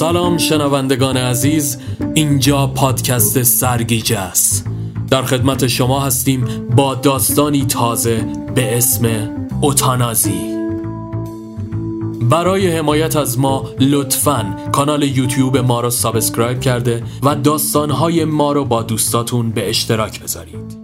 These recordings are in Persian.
سلام شنوندگان عزیز اینجا پادکست سرگیجه است. در خدمت شما هستیم با داستانی تازه به اسم اوتانازی. برای حمایت از ما لطفا کانال یوتیوب ما رو subscribe کرده و داستانهای ما رو با دوستاتون به اشتراک بذارید.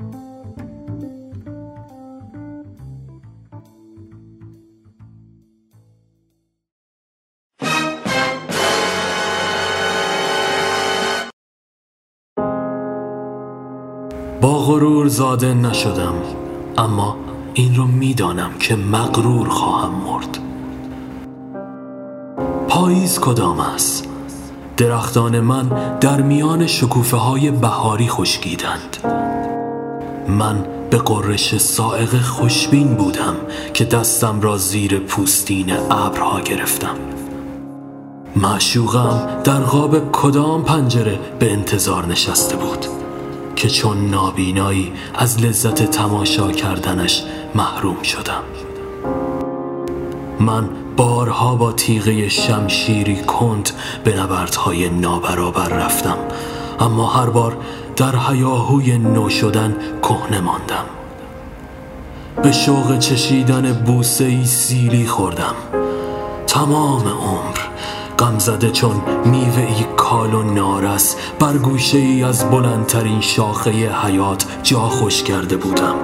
غرور زاده نشدم اما این رو می‌دانم که مغرور خواهم مرد. پاییز کدام است؟ درختان من در میان شکوفه های بهاری خشکیدند. من به قررش سائق خوشبین بودم که دستم را زیر پوستین ابرها گرفتم. معشوقم در قاب کدام پنجره به انتظار نشسته بود؟ که چون نابینایی از لذت تماشا کردنش محروم شدم. من بارها با تیغه شمشیری کند به نبردهای نابرابر رفتم. اما هر بار در حیاهوی نو شدن کهنه ماندم. به شوق چشیدن بوسه ای سیلی خوردم. تمام عمر غم زده چون میوه ای کال و نارس بر گوشه ای از بلندترین شاخه حیات جا خوش کرده بودم.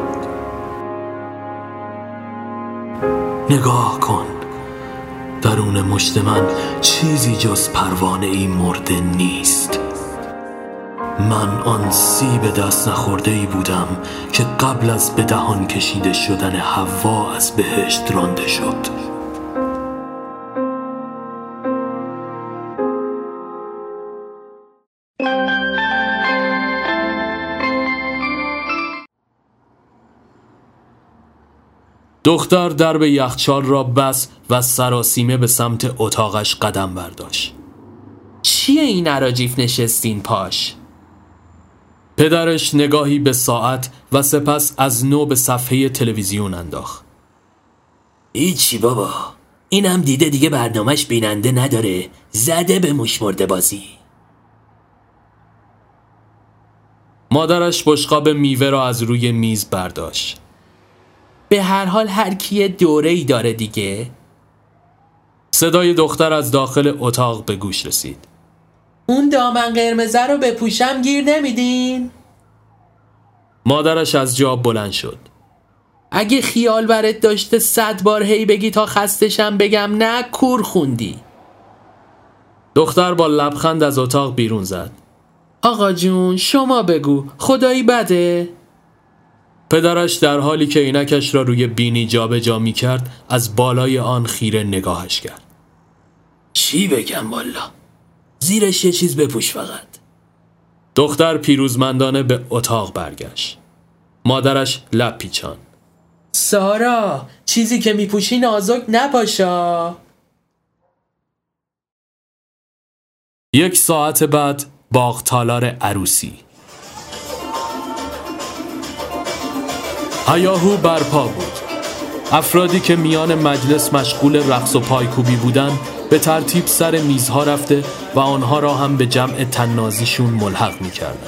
نگاه کن درون مشت من چیزی جز پروانه ای مرده نیست. من آن سیب دست نخورده ای بودم که قبل از به دهان کشیده شدن هوا از بهشت رانده شد. دختر درب یخچال را بس و سراسیمه به سمت اتاقش قدم برداشت. چیه این عراجیف نشستین پاش؟ پدرش نگاهی به ساعت و سپس از نو به صفحه تلویزیون انداخت. هیچی بابا. اینم دیده دیگه برنامهش بیننده نداره. زده به مشمرده بازی. مادرش بشقاب میوه را از روی میز برداشت. به هر حال هر کی دوره ای داره دیگه. صدای دختر از داخل اتاق به گوش رسید. اون دامن قرمزه رو بپوشم گیر نمیدین؟ مادرش از جا بلند شد. اگه خیال برت داشته صد بار هی بگی تا خستشم بگم نه کور خوندی. دختر با لبخند از اتاق بیرون زد. آقا جون شما بگو. خدایی بده؟ پدرش در حالی که عینکش را روی بینی جابجا جا می کرد از بالای آن خیره نگاهش کرد. چی بگم والا؟ زیرش یه چیز بپوش فقط. دختر پیروزمندانه به اتاق برگشت. مادرش لب پیچان. سارا چیزی که میپوشی نازک نپاشا. یک ساعت بعد باغ تالار عروسی. هیاهو برپا بود. افرادی که میان مجلس مشغول رقص و پایکوبی بودند به ترتیب سر میزها رفته و آنها را هم به جمع تنازیشون ملحق می‌کردند.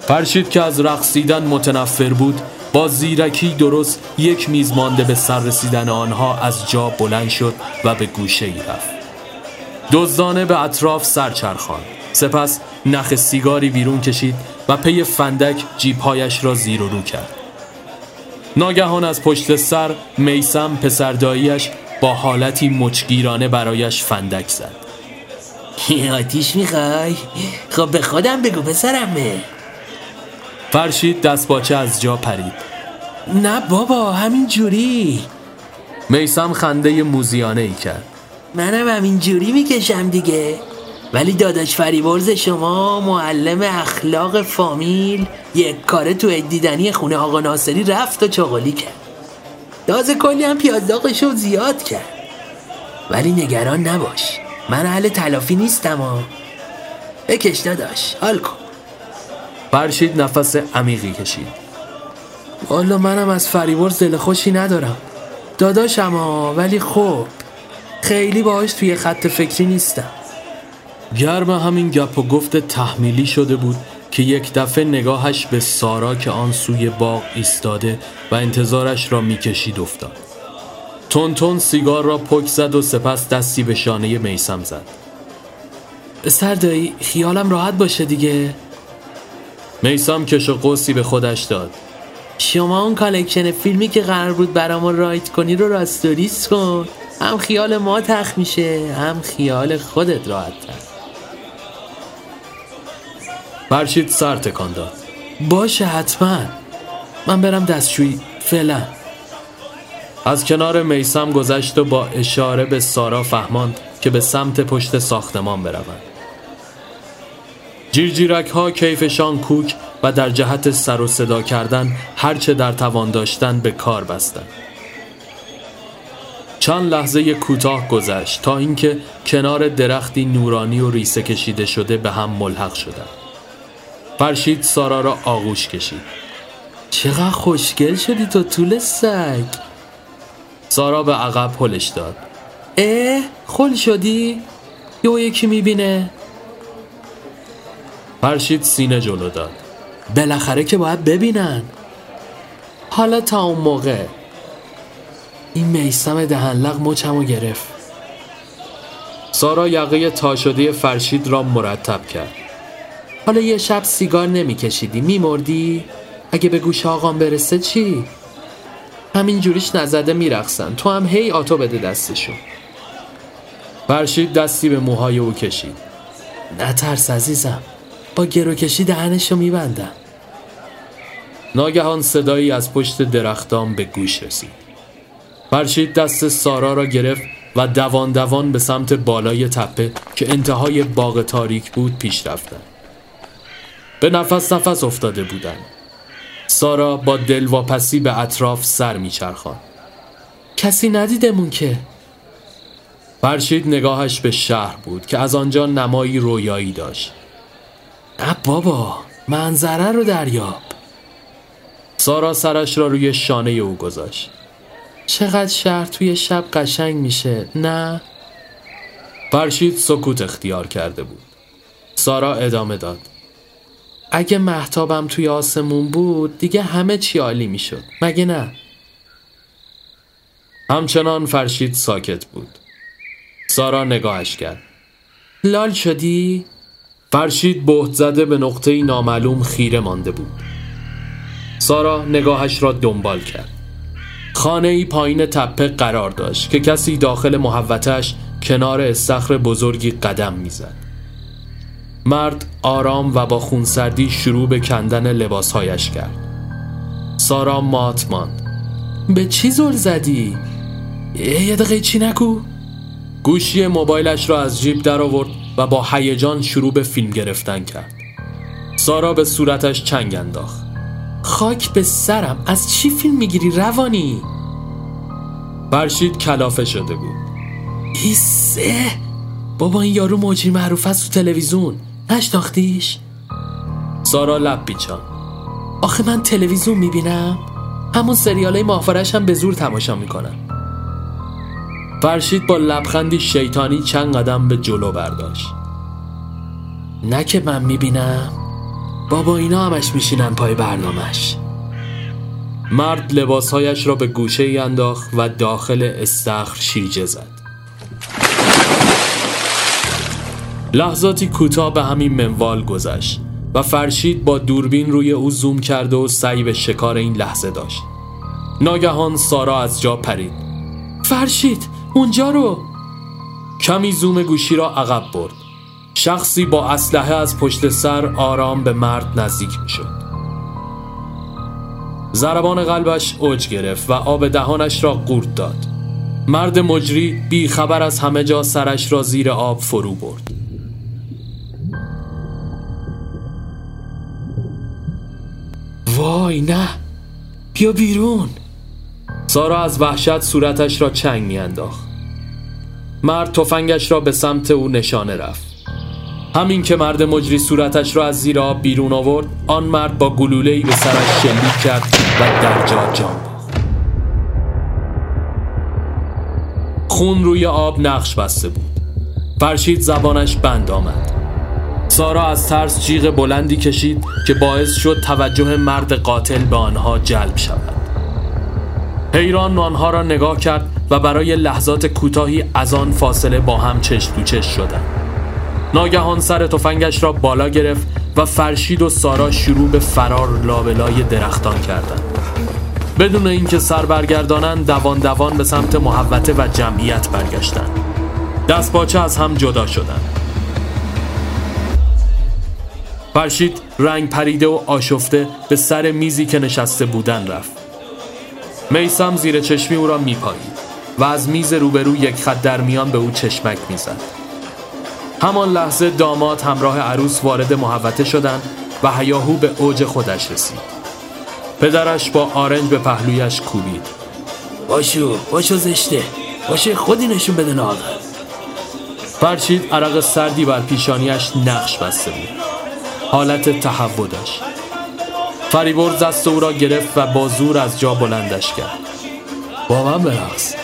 فرشید که از رقصیدن متنفر بود با زیرکی درست یک میز مانده به سر رسیدن آنها از جا بلند شد و به گوشه ای رفت. دزدانه به اطراف سرچرخان سپس نخ سیگاری بیرون کشید و پی فندک جیبهایش را زیر و رو کرد. ناگهان از پشت سر میسم پسرداییش با حالتی مچگیرانه برایش فندک زد. آتیش می‌خوای؟ خب به خودم بگو پسرمه. فرشید دست باچه از جا پرید. نه بابا همین جوری. میسم خنده موزیانه ای کرد. منم همین جوری می‌کشم دیگه. ولی داداش فریبرز شما معلم اخلاق فامیل یک کاره تو دیدنی خونه آقا ناصری رفت و چاقالی کرد. داز کلی هم پیازداغشو زیاد کرد. ولی نگران نباش من اهل تلافی نیستم ها. بکش داداش حال کن. فرشید نفس عمیقی کشید. والا منم از فریبرز دل خوشی ندارم. داداشم ها ولی خب خیلی باهاش توی خط فکری نیستم. گرم همین گپ و گفت تحمیلی شده بود که یک دفعه نگاهش به سارا که آن سوی باغ ایستاده و انتظارش را می‌کشید افتاد. تون سیگار را پک زد و سپس دستی به شانه میسم زد. سردایی خیالم راحت باشه دیگه. میسم کش و قوسی به خودش داد. شما اون collection فیلمی که قرار بود برامون write کنی رو راستوریس کن. هم خیال ما تخت میشه هم خیال خودت راحت تر. فرشید سر تکان داد باشه حتما. من برم دستشویی. فعلا. از کنار میسم گذشت و با اشاره به سارا فهماند که به سمت پشت ساختمان بروند. جیرجیرک ها کیفشان کوک و در جهت سر و صدا کردن هرچه در توان داشتن به کار بستند. چند لحظه کوتاه گذشت تا اینکه کنار درختی نورانی و ریسه کشیده شده به هم ملحق شدند. فرشید سارا را آغوش کشید. چقدر خوشگل شدی تو طول سگ. سارا به عقب پلش داد. اه خل شدی؟ یا یکی می‌بینه؟ فرشید سینه جلو داد. بالاخره که باید ببینن. حالا تا اون موقع. این میسم دهنلق مچمو گرفت. سارا یقه تا شده فرشید را مرتب کرد. حالا یه شب سیگار نمیکشیدی میمردی؟ اگه به گوش آقام برسه چی؟ همین جوریش نزده میرقصن. تو هم هی آتو بده دستشون فرشید دستی به موهای او کشید. نترس عزیزم با گروکشی دهنشو میبندم. ناگهان صدایی از پشت درختان به گوش رسید. فرشید دست سارا را گرفت و دوان دوان به سمت بالای تپه که انتهای باغ تاریک بود پیش رفتن به نفس نفس افتاده بودند سارا با دلواپسی به اطراف سر میچرخان کسی ندیدمون که. فرشید نگاهش به شهر بود که از آنجا نمایی رویایی داشت. نه بابا منظره رو دریاب. سارا سرش را روی شانه او گذاشت. چقدر شهر توی شب قشنگ میشه نه؟ فرشید سکوت اختیار کرده بود. سارا ادامه داد. اگه محتابم توی آسمون بود دیگه همه چی عالی می‌شد. مگه نه؟ همچنان فرشید ساکت بود. سارا نگاهش کرد. لال شدی؟ فرشید بهت زده به نقطه نامعلوم خیره مانده بود. سارا نگاهش را دنبال کرد. خانه ای پایین تپه قرار داشت که کسی داخل محوتش کنار استخر بزرگی قدم می‌زد. مرد آرام و با خونسردی شروع به کندن لباسهایش کرد. سارا مات ماند. به چی زل زدی؟ یه دقیقه چی نکو؟ گوشی موبایلش را از جیب در آورد و با هیجان شروع به فیلم گرفتن کرد. سارا به صورتش چنگ انداخت. خاک به سرم. از چی فیلم می‌گیری روانی؟ فرشید کلافه شده بود. ایسه. بابا این یارو مجری معروف است تو تلویزیون. نشناختیش؟ سارا لب پیچان. آخه من تلویزیون می‌بینم. همون سریال ماهوارش هم به زور تماشا می‌کنم فرشید با لبخندی شیطانی چند قدم به جلو برداشت. نه که من می‌بینم. بابا اینا همش میشینن پای برنامهش. مرد لباسهایش را به گوشه ای انداخت و داخل استخر شیرجه زد. لحظاتی کوتاه به همین منوال گذشت و فرشید با دوربین روی او زوم کرده و سعی به شکار این لحظه داشت. ناگهان سارا از جا پرید. فرشید اونجا رو! کمی زوم گوشی را عقب برد. شخصی با اسلحه از پشت سر آرام به مرد نزدیک می شد زربان قلبش اوج گرفت و آب دهانش را قورت داد. مرد مجری بی خبر از همه جا سرش را زیر آب فرو برد. وای نه. بیا بیرون. سارا از وحشت صورتش را چنگ میانداخت. مرد تفنگش را به سمت او نشانه رفت. همین که مرد مجری صورتش را از زیر آب بیرون آورد آن مرد با گلوله‌ای به سرش شلیک کرد و در جا جان خون روی آب نقش بسته بود. فرشید زبانش بند آمد. سارا از ترس جیغ بلندی کشید که باعث شد توجه مرد قاتل به آنها جلب شود. حیران آنها را نگاه کرد و برای لحظات کوتاهی از آن فاصله با هم چش تو چش شدند. ناگهان سر تفنگش را بالا گرفت و فرشید و سارا شروع به فرار لابلای درختان کردند. بدون اینکه سر برگردانند دوان دوان به سمت محوته و جمعیت برگشتند. دست باچه از هم جدا شدند. فرشید رنگ پریده و آشفته به سر میزی که نشسته بودن رفت. میسم زیر چشمی او را میپایید و از میز روبرو یک خط در میان به او چشمک می‌زد. همان لحظه داماد همراه عروس وارد محوته شدند و هیاهو به اوج خودش رسید. پدرش با آرنج به پهلویش کوبید. باشو باشو زشته. باشه خودی نشون بده ناغه فرشید عرق سردی بر پیشانیش نقش بسته بود. حالت تهوع داشت. فریبرز دست او را گرفت و با زور از جا بلندش کرد. با من برقص.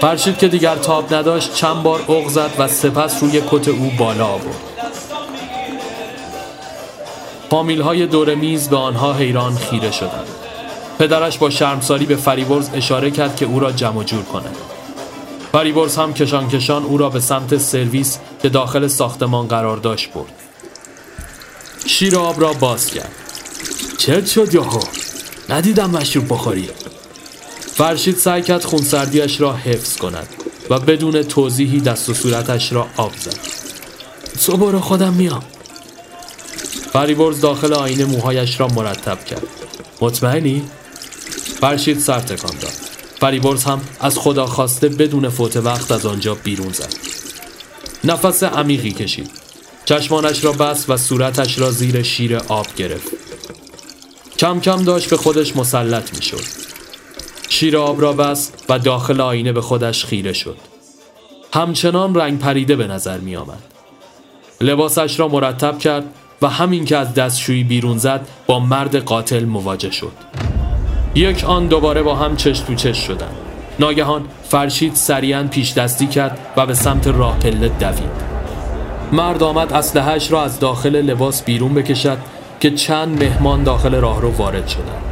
فرشید که دیگر تاب نداشت چند بار اغ زد و سپس روی کت او بالا آورد. فامیل های دور میز به آنها حیران خیره شدند. پدرش با شرمساری به فریبرز اشاره کرد که او را جمع جور کند. فریبرز هم کشان کشان او را به سمت سرویس که داخل ساختمان قرار داشت برد. شیر آب را باز کرد. چت شد یاهو ندیدم مشروب بخوری. فرشید سعی کرد خونسردیش را حفظ کند و بدون توضیحی دست و صورتش را آب زد. تو برو خودم میام. فریبرز داخل آینه موهایش را مرتب کرد. مطمئنی؟ فرشید سر تکان داد. فریبرز هم از خدا خواسته بدون فوت وقت از آنجا بیرون زد. نفس عمیقی کشید. چشمانش را بست و صورتش را زیر شیر آب گرفت. کم کم داشت به خودش مسلط می شد شیر آب را بست و داخل آینه به خودش خیره شد. همچنان رنگ پریده به نظر می آمد لباسش را مرتب کرد و همین که از دستشویی بیرون زد با مرد قاتل مواجه شد. یک آن دوباره با هم چش تو چش شدند. ناگهان فرشید سریعا پیش دستی کرد و به سمت راه پله دوید. مرد آمد اسلحهش را از داخل لباس بیرون بکشد که چند مهمان داخل راه رو وارد شدند.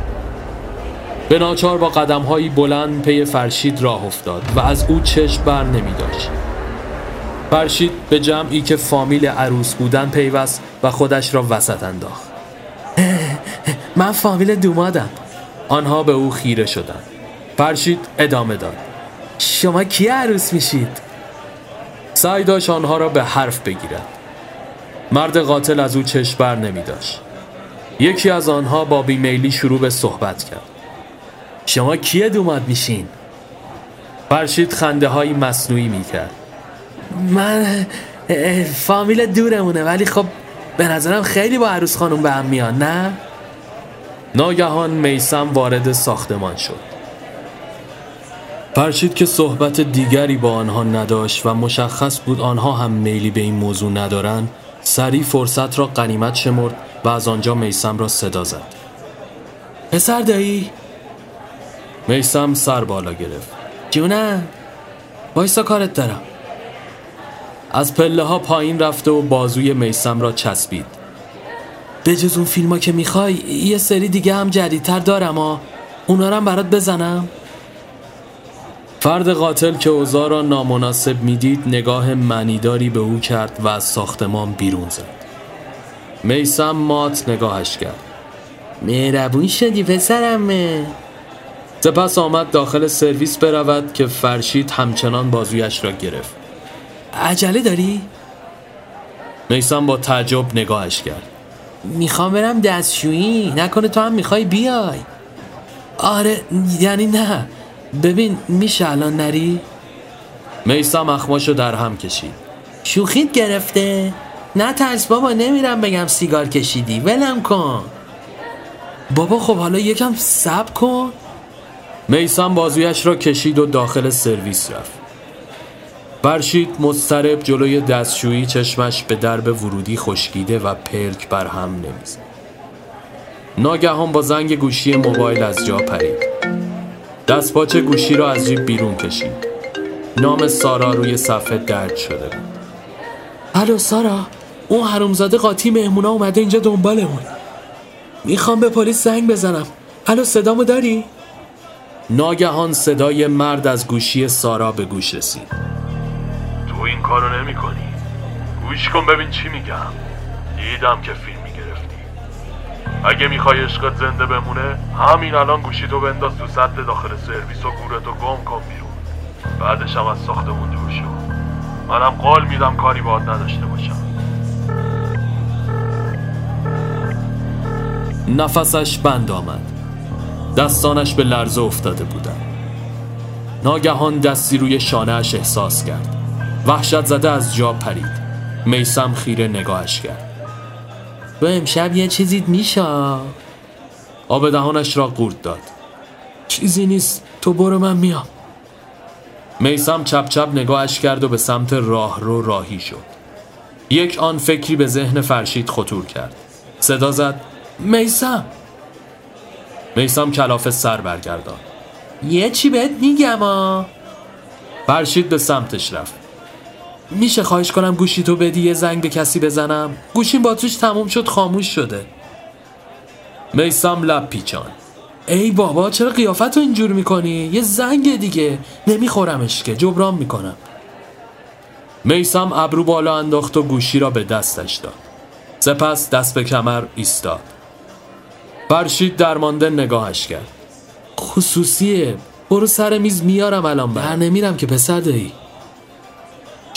به ناچار با قدم هایی بلند پی فرشید راه افتاد و از او چشم بر نمی داشت. فرشید به جمعی که فامیل عروس بودن پیوست و خودش را وسط انداخت. من فامیل دومادم. آنها به او خیره شدند. فرشید ادامه داد. شما کی عروس میشید؟ سعی داشت آنها را به حرف بگیرد. مرد قاتل از او چشم بر نمی داشت. یکی از آنها با بیمیلی شروع به صحبت کرد. شما کیه دوماد میشین؟ فرشید خنده های مصنوعی می کرد. من فامیل دورمونه ولی خب به نظرم خیلی با عروس خانم به هم میان نه؟ ناگهان میسم وارد ساختمان شد. فرشید که صحبت دیگری با آنها نداشت و مشخص بود آنها هم میلی به این موضوع ندارند سریع فرصت را قنیمت شمرد و از آنجا میسم را صدا زد. پسر دایی؟ میسم سر بالا گرفت. جونم وایسا کارت دارم. از پله ها پایین رفته و بازوی میسم را چسبید. به جز اون فیلم ها که می‌خوای یه سری دیگه هم جدیدتر دارم ها اونا رو هم برات بزنم؟ فرد قاتل که اوضاع را نامناسب می‌دید نگاه معنیداری به او کرد و از ساختمان بیرون زد. میسم مات نگاهش کرد. مهربون شدی پسرمه. سپس آمد داخل سرویس برود که فرشید همچنان بازویش را گرفت. عجله داری؟ میسم با تعجب نگاهش کرد. می‌خوام برم دستشویی. نکنه تو هم می‌خوای بیای. آره یعنی نه. ببین میشه الان نری؟ میسم اخماشو در هم کشید. شوخیت گرفته؟ نه ترس بابا نمیرم بگم سیگار کشیدی. ولم کن. بابا خب حالا یکم سب کن. میسم بازویش را کشید و داخل سرویس رفت. فرشید مضطرب جلوی دستشویی چشمش به درب ورودی خشکیده و پلک بر هم نمی‌زد. ناگهان با زنگ گوشی موبایل از جا پرید. دستپاچه گوشی را از جیب بیرون کشید. نام سارا روی صفحه درد شده بود. الو سارا اون حرومزاده قاطی مهمونا اومده اینجا دنبالمون. می‌خوام به پلیس زنگ بزنم. الو صدامو داری؟ ناگهان صدای مرد از گوشی سارا به گوش رسید. تو این کارو نمی کنی گوش کن ببین چی میگم. دیدم که فیلم اگه می‌خوای عشقت زنده بمونه همین الان گوشی تو بنداز تو سطل داخل سرویس و گورتو گم کن بیرون. بعدش هم از ساختمون دور شو. منم قول میدم کاری باهات نداشته باشم. نفسش بند آمد. دستانش به لرزه افتاده بودند. ناگهان دستی روی شانهاش احساس کرد. وحشت زده از جا پرید. میسم خیره نگاهش کرد. و امشب یه چیزید میشه. آب دهانش را قورت داد. چیزی نیست. تو برو من میام. میسم چپ چپ نگاهش کرد و به سمت راه رو راهی شد. یک آن فکری به ذهن فرشید خطور کرد. صدا زد. میسم میسم کلاف سر برگردان یه چی بهت میگم آ فرشید به سمتش رفت. میشه خواهش کنم گوشی تو بدی یه زنگ به کسی بزنم؟ گوشیم باتریش تموم شد خاموش شده. میسم لب پیچان ای بابا چرا قیافت رو اینجور می‌کنی؟ یه زنگ دیگه. نمیخورمش که جبران می‌کنم. میسم ابرو بالا انداخت و گوشی را به دستش داد. سپس دست به کمر ایستاد. فرشید درمانده نگاهش کرد. خصوصیه برو سر میز میارم الان بر نمیرم که پسر دایی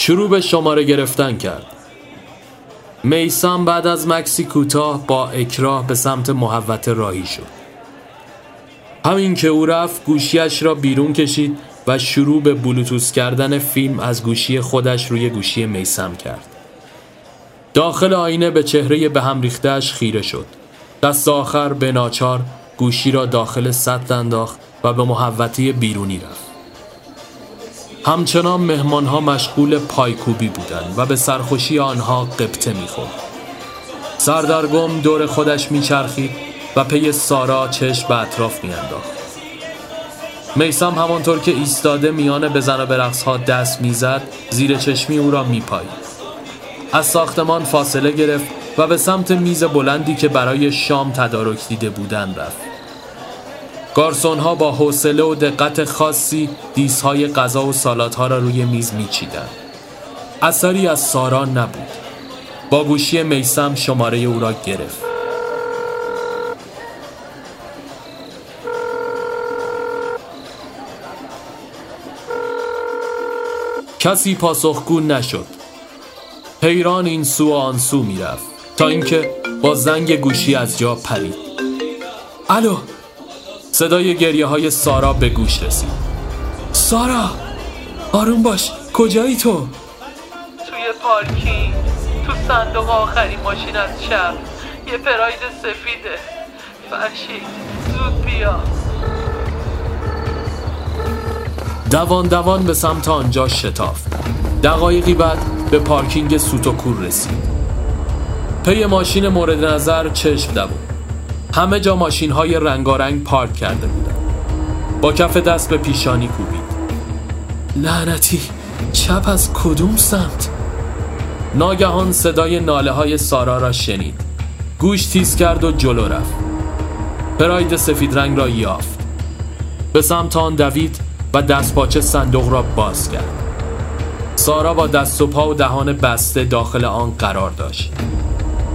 شروع به شماره گرفتن کرد. میسم بعد از مکسی کوتاه با اکراه به سمت محوت راهی شد. همین که او رفت گوشیش را بیرون کشید و شروع به بلوتوس کردن فیلم از گوشی خودش روی گوشی میسم کرد. داخل آینه به چهره به هم ریختهش خیره شد. دست آخر به ناچار گوشی را داخل سطل انداخت و به محوطه بیرونی رفت. همچنان مهمان ها مشغول پایکوبی بودند و به سرخوشی آنها قبطه می‌خورد. سردرگم دور خودش میچرخید و پی سارا چشم به اطراف میانداخت. میسم همانطور که ایستاده میان بزن و برقص ها دست می‌زد زیر چشمی او را میپایید. از ساختمان فاصله گرفت و به سمت میز بلندی که برای شام تدارک دیده بودن رفت. گارسون ها با حوصله و دقت خاصی دیسهای غذا و سالات ها را روی میز میچیدند. اثری از سارا نبود. با گوشی میسم شماره او را گرفت. کسی پاسخگو نشد. حیران این سو و آن سو می‌رفت تا اینکه با زنگ گوشی از جا پرید. الو؟ صدای گریه های سارا به گوش رسید. سارا! آروم باش کجایی تو؟ توی پارکینگ تو صندوق آخری ماشین از شب. یه پراید سفیده. فرشید زود بیا. دوان دوان به سمت آنجا شتافت. دقایقی بعد به پارکینگ سوت و کور رسید. پی ماشین مورد نظر چشم دووند همه جا ماشین های رنگارنگ پارک کرده بودند. با کف دست به پیشانی کوبید. لعنتی چپ از کدوم سمت؟ ناگهان صدای ناله های سارا را شنید. گوش تیز کرد و جلو رفت. پراید سفید رنگ را یافت. به سمت آن دوید و دستپاچه صندوق را باز کرد. سارا با دست و پا و دهان بسته داخل آن قرار داشت.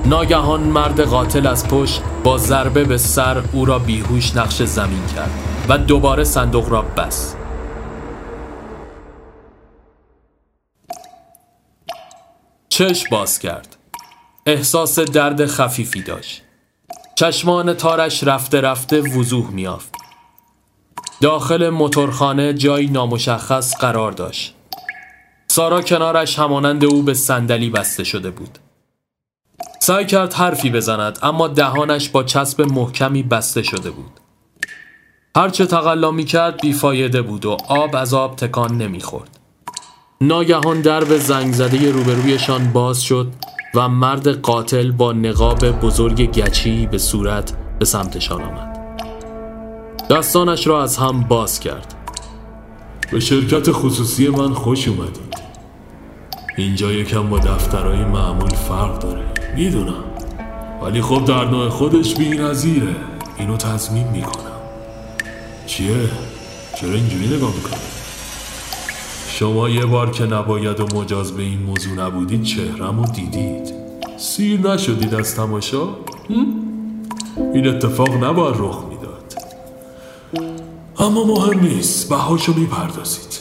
ناگهان مرد قاتل از پشت با ضربه به سر او را بیهوش نقش زمین کرد و دوباره صندوق را بست. چشم باز کرد. احساس درد خفیفی داشت. چشمان تارش رفته رفته وضوح میافت داخل موتورخانه جایی نامشخص قرار داشت. سارا کنارش همانند او به صندلی بسته شده بود. سعی کرد حرفی بزند اما دهانش با چسب محکمی بسته شده بود. هرچه تقلا می کرد بیفایده بود و آب از آب تکان نمی‌خورد. ناگهان درب زنگ زده روبرویشان باز شد و مرد قاتل با نقاب بزرگ گچی به صورت به سمتشان آمد. دستانش را از هم باز کرد. به شرکت خصوصی من خوش اومدید. اینجا یکم با دفترهای معمول فرق داره. می‌دونم. ولی خب در نوع خودش بی نظیره اینو تضمین می‌کنم. چیه؟ چرا اینجوری نگاه می‌کنه؟ شما یه بار که نباید و مجاز به این موضوع نبودید چهرم رو دیدید. سیر نشدید از تماشا؟ این اتفاق نباید رخ می‌داد. اما مهم نیست. بهاشو می‌پردازید.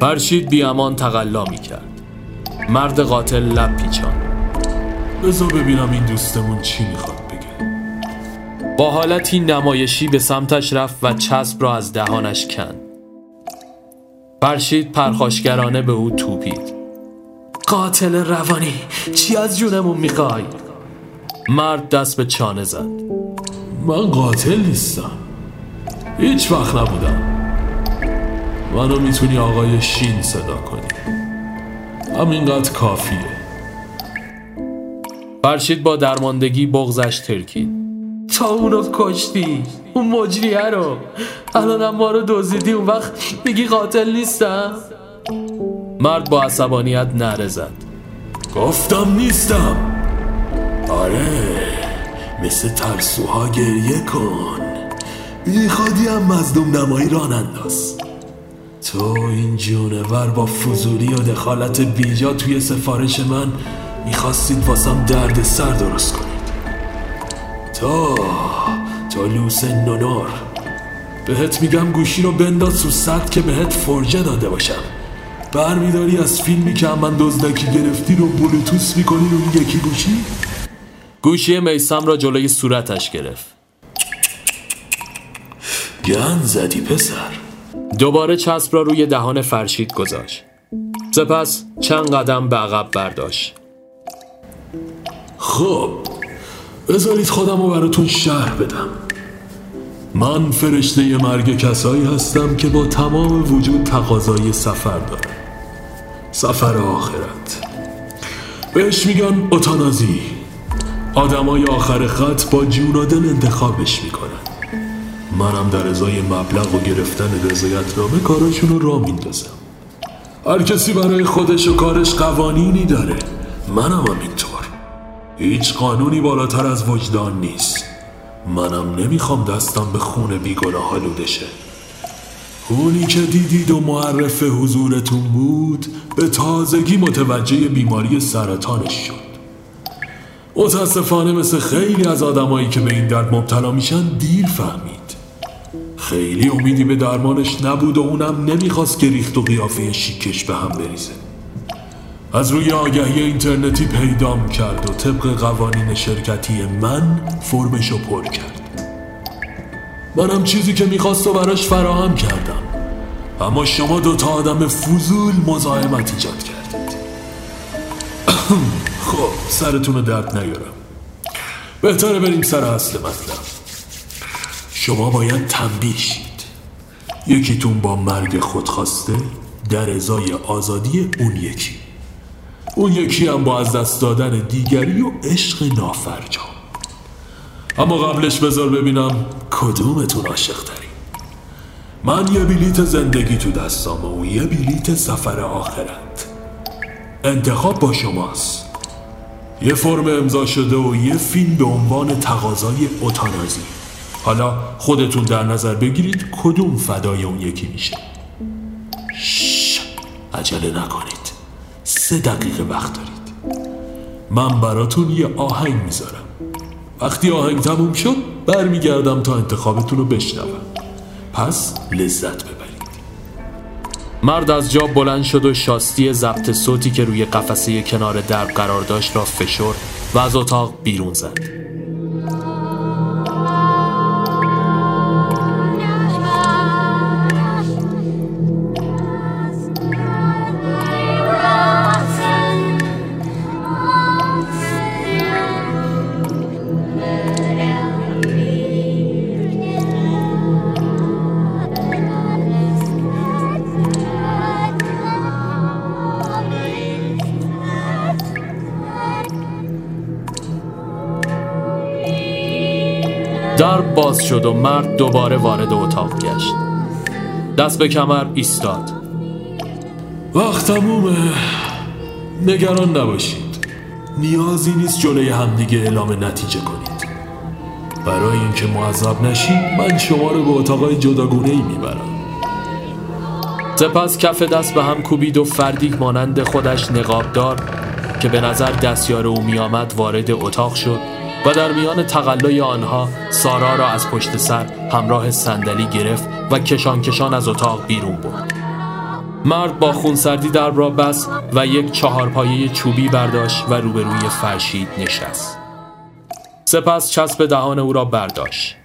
فرشید بیامان تقلا می‌کرد. مرد قاتل لب پیچان بذار ببینم این دوستمون چی می‌خواد بگه. با حالتی نمایشی به سمتش رفت و چسب را از دهانش کند. فرشید پرخاشگرانه به او توپید. قاتل روانی چی از جونمون می‌خوای؟ مرد دست به چانه زد. من قاتل نیستم. هیچ وقت نبودم. منو می‌تونی آقای شین صدا کنی. همینقدر کافیه. فرشید با درماندگی بغزش ترکید تا اونو کشتی. اون مجریه رو. الانم ما رو دزدیدی اون وقت میگی قاتل نیستم. مرد با عصبانیت نره زد. گفتم نیستم. آره مثل ترسوها گریه کن. بیخوادی هم مزدوم نمایی ران انداز تو این جونور با فضولی و دخالت بیجا توی سفارش من می‌خواستید واسم درد سر درست کنید. تو تو لوس نونور بهت میگم گوشی رو بنداز تو صد که بهت فرجه داده باشم. برمیداری از فیلمی که من دزدکی گرفتی رو بلوتوس می‌کنی رو یکی گوشی؟ گوشی میسم را جلوی صورتش گرفت. گن زدی پسر. دوباره چسب را روی دهان فرشید گذاشت. سپس چند قدم به عقب برداشت. خب بذارید خودم رو براتون شهر بدم. من فرشته مرگ کسایی هستم که با تمام وجود تقاضای سفر دارم. سفر آخرت. بهش میگن اوتانازی. آدمای آخر خط با جون و دل انتخابش می‌کنن. منم در ازای مبلغ و گرفتن رضایت نامه کاراشون رو را میندازم. هر کسی برای خودش و کارش قوانینی داره. منم هم اینطور هیچ قانونی بالاتر از وجدان نیست. منم نمی‌خوام دستم به خون بیگناه آلوده شه. اونی که دیدید و معرف حضورتون بود به تازگی متوجه بیماری سرطانش شد. متاسفانه مثل خیلی از آدمایی که به این درد مبتلا میشن دیر فهمید. خیلی امیدی به درمانش نبود و اونم نمی‌خواست که ریخت و قیافه شیکش به هم بریزه. از روی آگهی اینترنتی پیدام کرد و طبق قوانین شرکتی من فرمشو پر کرد. منم چیزی که می‌خواست و براش فراهم کردم. اما شما دوتا آدم فضول مزاحمت ایجاد کردید. خب سرتون رو درد نیارم. بهتره بریم سر اصل مطلب. شما باید تنبیه شید. یکیتون با مرگ خودخواسته در ازای آزادی اون یکی. اون یکی هم با از دست دادن دیگری و عشق نافرجام اما قبلش بذار ببینم کدومتون عاشق داری من یه بلیت زندگی تو دستام و یه بلیت سفر آخرت. انتخاب با شماست. یه فرم امضا شده و یه فیلم به عنوان تقاضای اوتانازی. حالا خودتون در نظر بگیرید کدوم فدای اون یکی میشه. شش. عجله نکنید. سه دقیقه وقت دارید. من براتون یه آهنگ می‌ذارم. وقتی آهنگ تموم شد برمیگردم تا انتخابتون رو بشنوم. پس لذت ببرید. مرد از جا بلند شد و شاستی ضبط صوتی که روی قفسه کنار درب قرار داشت را فشرد و از اتاق بیرون زد. شد و مرد دوباره وارد اتاق گشت. دست به کمر ایستاد. وقت تمومه. نگران نباشید. نیازی نیست جلوی همدیگه اعلام نتیجه کنید. برای اینکه معذب نشید من شما رو به اتاقای جداگونه ای می‌برم. سپس کف دست به هم کوبید و فردی مانند خودش نقابدار که به نظر دستیار او میآمد وارد اتاق شد. و در میان تقلای آنها سارا را از پشت سر همراه صندلی گرفت و کشان کشان از اتاق بیرون برد. مرد با خونسردی در را بس و یک چهارپایه چوبی برداشت و روبروی فرشید نشست. سپس چسب دهان او را برداشت.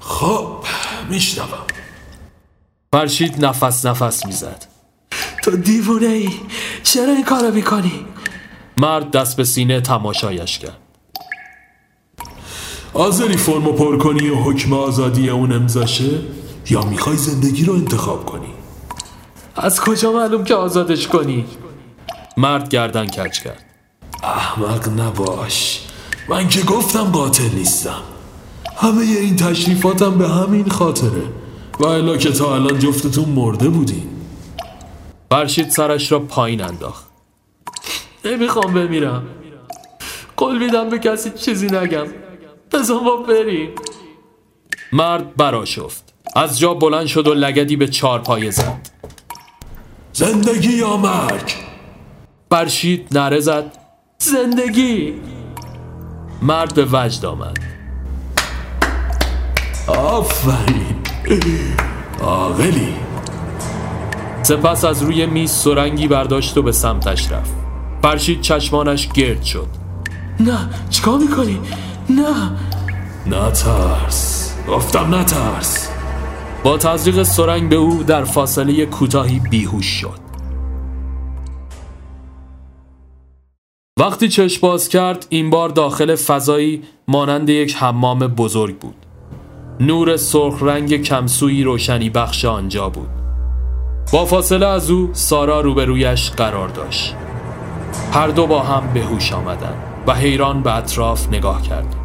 خب میشنوم. فرشید نفس نفس می‌زد. تو دیوونه ای چرا این کارو می‌کنی؟ مرد دست به سینه تماشایش کرد. آذری فرمو پر کنی و حکم آزادی اون امضاشه؟ یا می‌خوای زندگی رو انتخاب کنی؟ از کجا معلوم که آزادش کنی؟ مرد گردن کج کرد. احمق نباش. من که گفتم قاتل نیستم. همه این تشریفاتم به همین خاطره. و الا که تا الان جفتتون مرده بودین. فرشید سرش را پایین انداخت. نمی‌خوام بمیرم. قول میدم به کسی چیزی نگم. بزن ما بریم. مرد برا شفت از جا بلند شد و لگدی به چار پایه زد. زندگی یا مرگ؟ فرشید نره زد. زندگی. مرد به وجد آمد. آفرین. عاقلی. سپس از روی میز سرنگی برداشت و به سمتش رفت. فرشید چشمانش گرد شد. نه چیکار می‌کنی؟ نه. نترس. گفتم نترس. با تزریق سرنگ به او در فاصله کوتاهی بیهوش شد. وقتی چشم باز کرد این بار داخل فضایی مانند یک حمام بزرگ بود. نور سرخ رنگ کمسوی روشنی بخش آنجا بود. با فاصله از او سارا روبرویش قرار داشت. هر دو با هم به هوش آمدند و حیران به اطراف نگاه کرد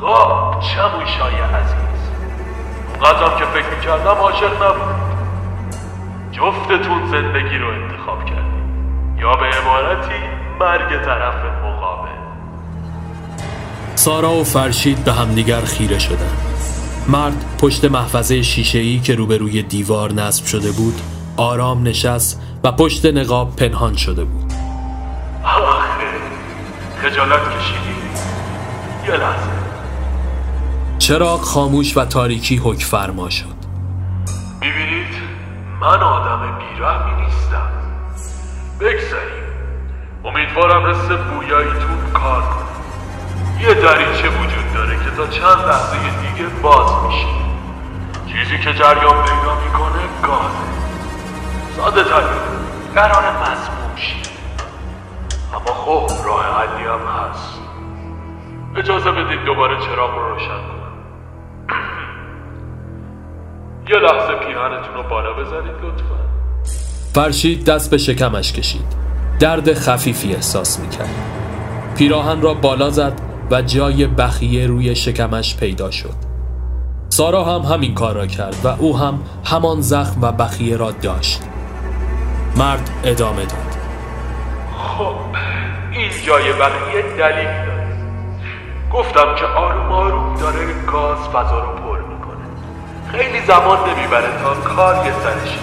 خب چموشای عزیز. اونقدرم که فکر می‌کردم عاشق نبود. جفتتون زندگی رو انتخاب کردید. یا به عبارتی مرگ طرف مقابل. سارا و فرشید به همدیگر خیره شدند مرد پشت محفظه شیشه‌ای که روبروی دیوار نصب شده بود آرام نشست و پشت نقاب پنهان شده بود. آخه خجالت کشیدی. یه لحظه. چراغ خاموش و تاریکی حک فرما شد. می‌بینید من آدم بیرحمی نیستم. بگذاریم. امیدوارم حس بویاییتون کار کنه یه دریچه وجود داره که تا چند لحظه دیگه باز میشه. چیزی که جریان پیدا می‌کنه گازه ساده تر. قرار مسموم اما خب راه حلی هم هست. اجازه بدید دوباره چراغ رو روشن کنم. یه لحظه پیرهنتون رو بالا بذارید لطفا. فرشید دست به شکمش کشید. درد خفیفی احساس می‌کرد. پیراهن را بالا زد و جای بخیه روی شکمش پیدا شد. سارا هم همین کار را کرد و او هم همان زخم و بخیه را داشت. مرد ادامه داد. خب این جای بقیه دلیل داره. گفتم که آروم آروم داره گاز فضا رو پر می‌کنه. خیلی زمان نمی‌بره تا کار یه سرش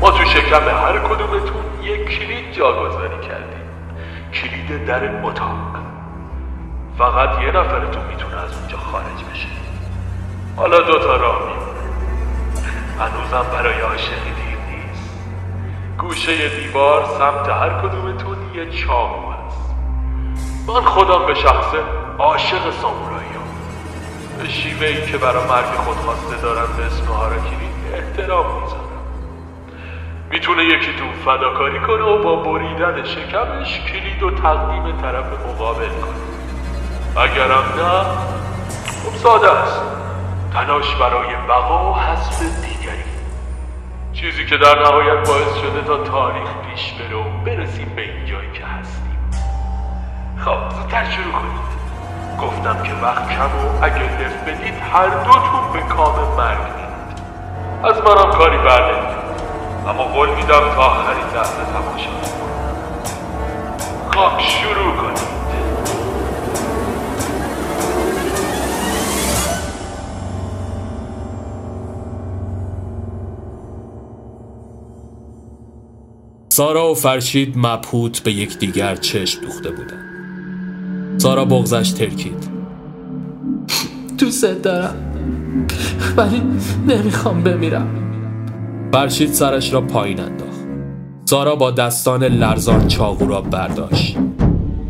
ما تو شکم هر کدومتون یک کلید جاگذاری کردیم. کلید در اتاق. فقط یه نفرتون می‌تونه از اونجا خارج بشه. حالا دوتا راه میمونه. هنوزم برای عاشقی دیر نیست. گوشه دیوار سمت هر کدومتون یه چاقو من خودم به شخصه عاشق سامورایی به شیوه که برای مرگ خودخواسته دارم به اسم هاراکیری احترام می‌ذارم. می‌تونه یکیتون فداکاری کنه و با بریدن شکمش کلید و تقدیم طرف مقابل کنه. اگرم نه خب ساده است. تلاش برای بقا و حذف دیگری. چیزی که در نهایت باعث شده تا تاریخ پیش بره و برسیم به این جایی که هستیم خب زودتر شروع کنید. گفتم که وقت کم و اگه لف بدید هر دوتون به کام مرگ از منم کاری بر اما قول میدم تا آخرین لحظه تماشا خب شروع کنید. سارا و فرشید مبهوت به یکدیگر چشم دوخته بودند. سارا بغزش ترکید. دوست دارم ولی نمی‌خوام بمیرم فرشید سرش را پایین انداخت. سارا با دستان لرزان چاقو را برداشت.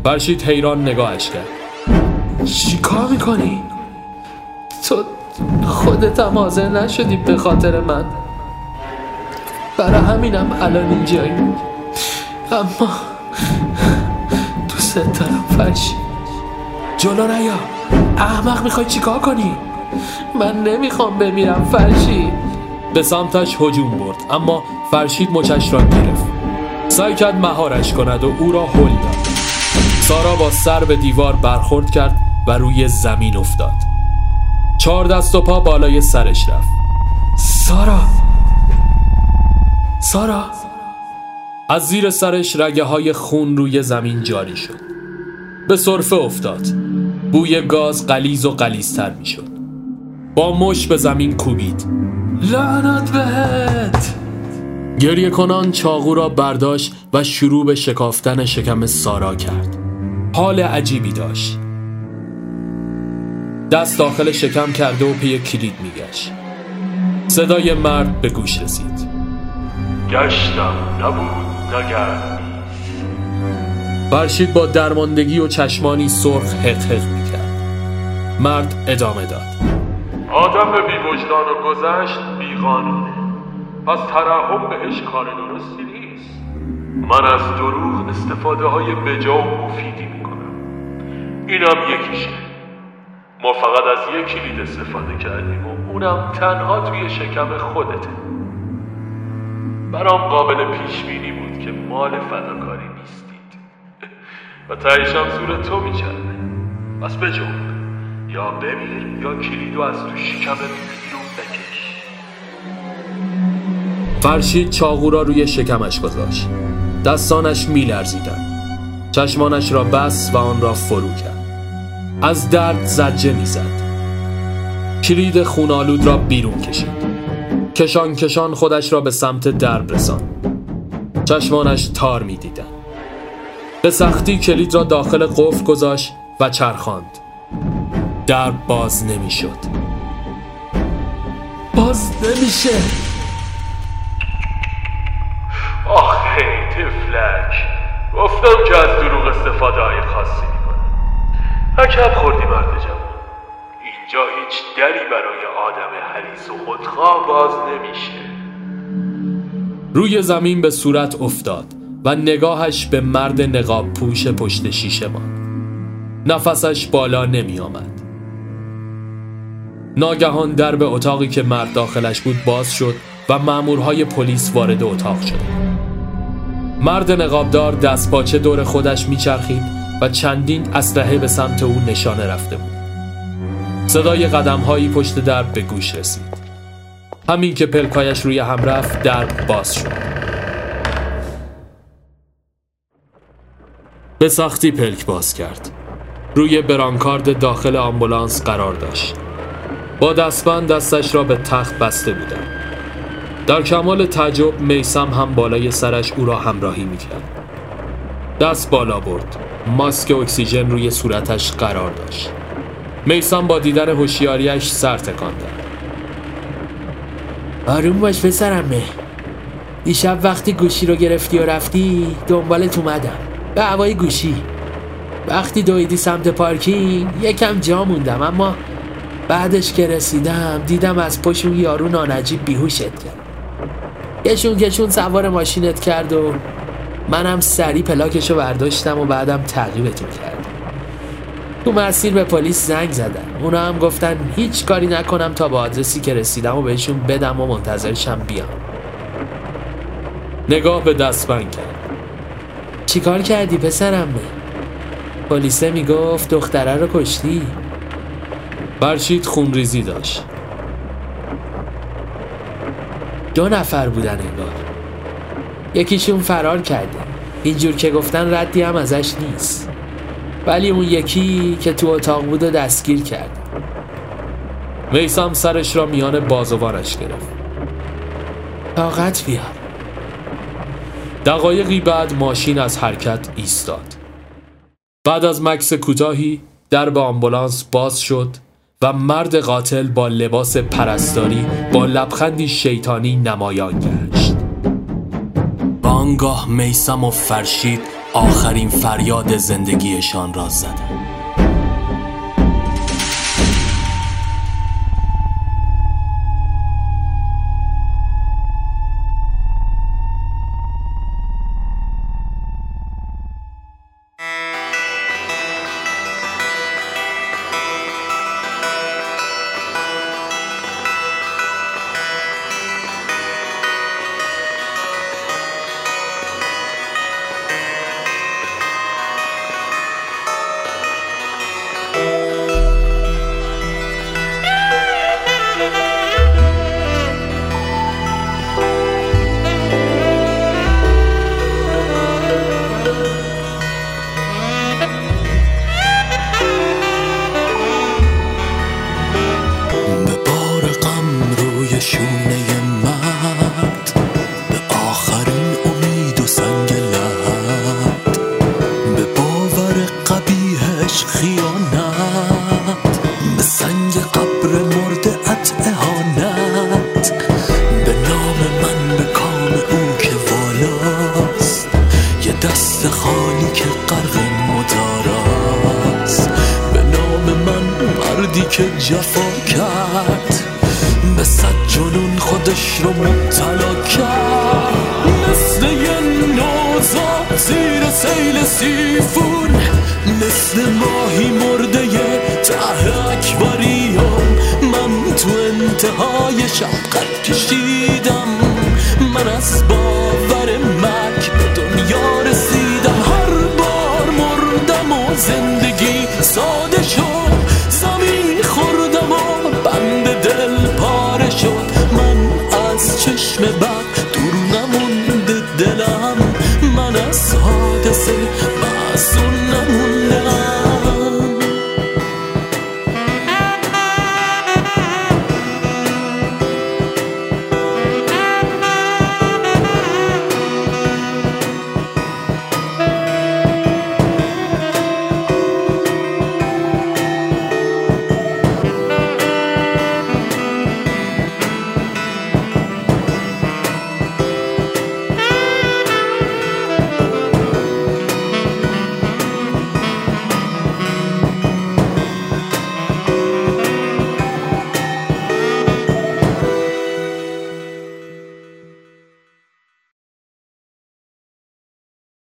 فرشید حیران نگاهش کرد. چی کار می‌کنی؟ تو خودت هم حاضر نشدی به خاطر من برای همینم الان اینجایی اما دوست دارم فرشی جلو نیا احمق می‌خوای چیکار کنی؟ من نمی‌خوام بمیرم فرشی. به سمتش هجوم برد اما فرشید مچش را گرفت. سعی کرد مهارش کند و او را هل داد. سارا با سر به دیوار برخورد کرد و روی زمین افتاد. چهار دست و پا بالای سرش رفت. سارا. سارا. از زیر سرش رگه های خون روی زمین جاری شد. به صرفه افتاد. بوی گاز قلیز و قلیزتر می شد با مش به زمین کوبید. لعنت بهت! گریه کنان چاقو را برداشت و شروع به شکافتن شکم سارا کرد. حال عجیبی داشت. دست داخل شکم کرده و پی کلید میگشت. صدای مرد به گوش رسید. گشتم نبود نگرد. فرشید با درماندگی و چشمانی سرخ حق می‌کرد. مرد ادامه داد. آدم به بیوجدان و گذشت بیقانونه پس ترحم بهش کار درستی نیست. من از دروغ استفاده های بجا و مفیدی می‌کنم. اینم یکیشه. ما فقط از یک کلید استفاده کردیم و اونم تنها توی شکم خودته. برام قابل پیش بینی بود که مال فداکاری نیستید و تهیشم زور تو میچرده پس بجنب یا بمیر یا کلیدو از تو شکمت بیرون بکش. فرشید چاقو را روی شکمش گذاشت. دستانش میلرزیدند چشمانش را بس و آن را فرو کرد. از درد زجه می‌زد. کلید خونالود را بیرون کشید. کشان کشان خودش را به سمت درب رسان چشمانش تار می‌دیدند به سختی کلید را داخل قفل گذاشت و چرخاند. درب باز نمی‌شد. باز نمیشه. آخه تفلک گفتم که از دروغ استفاده های خاصی می‌کنه عجب خوردی مرد جوان. اینجا هیچ دری برای آدم حریص و خودخواه باز نمیشه. روی زمین به صورت افتاد. و نگاهش به مرد نقاب پوش پشت شیشه ماند. نفسش بالا نمی آمد. ناگهان در به اتاقی که مرد داخلش بود باز شد و مامورهای پلیس وارد اتاق شد. مرد نقابدار دستپاچه دور خودش میچرخید و چندین اسلحه به سمت او نشانه رفته بود. صدای قدمهایی پشت در به گوش رسید. همین که پلکایش روی هم رفت در باز شد. به سختی پلک باز کرد. روی برانکارد داخل آمبولانس قرار داشت. با دستبند دستش را به تخت بسته بودم در کمال تعجب میسم هم بالای سرش او را همراهی می‌کرد. دست بالا برد. ماسک اکسیژن روی صورتش قرار داشت. میسم با دیدن هوشیاریش سر تکان داد. آروم باش پسرمه. دیشب وقتی گوشی رو گرفتی و رفتی دنبالت اومدم. به هوای گوشی. وقتی دویدی سمت پارکینگ یکم جا موندم اما بعدش که رسیدم دیدم از پشت اون یارو نانجیب بیهوشت کرد. کشون کشون سوار ماشینت کرد و منم سری پلاکشو برداشتم و بعدم تعقیبتون کردم. تو مسیر به پلیس زنگ زدن. اونا هم گفتن هیچ کاری نکنم تا به آدرسی که رسیدم و بهشون بدم و منتظرشم بیام. نگاه به دستبند کرد. چیکار کردی پسرم؟ پلیسه می‌گفت دختره رو کشتی. برشید خونریزی داشت. دو نفر بودن انگار. یکیشون فرار کرده. اینجور که گفتن ردی هم ازش نیست. ولی اون یکی که تو اتاق بود و دستگیر کرد. میسم سرش را میان بازوانش گرفت. طاقت بیار. دقایقی بعد ماشین از حرکت ایستاد. بعد از مکس کوتاهی در به آمبولانس باز شد و مرد قاتل با لباس پرستاری با لبخندی شیطانی نمایان گشت. بانگاه میسم و فرشید آخرین فریاد زندگیشان را زدند. ماهی مرده ته اکبری من تو انتهای شب کشیدم. من از باور مک به دنیا رسیدم. هر بار مردم و زندگی ساده شد.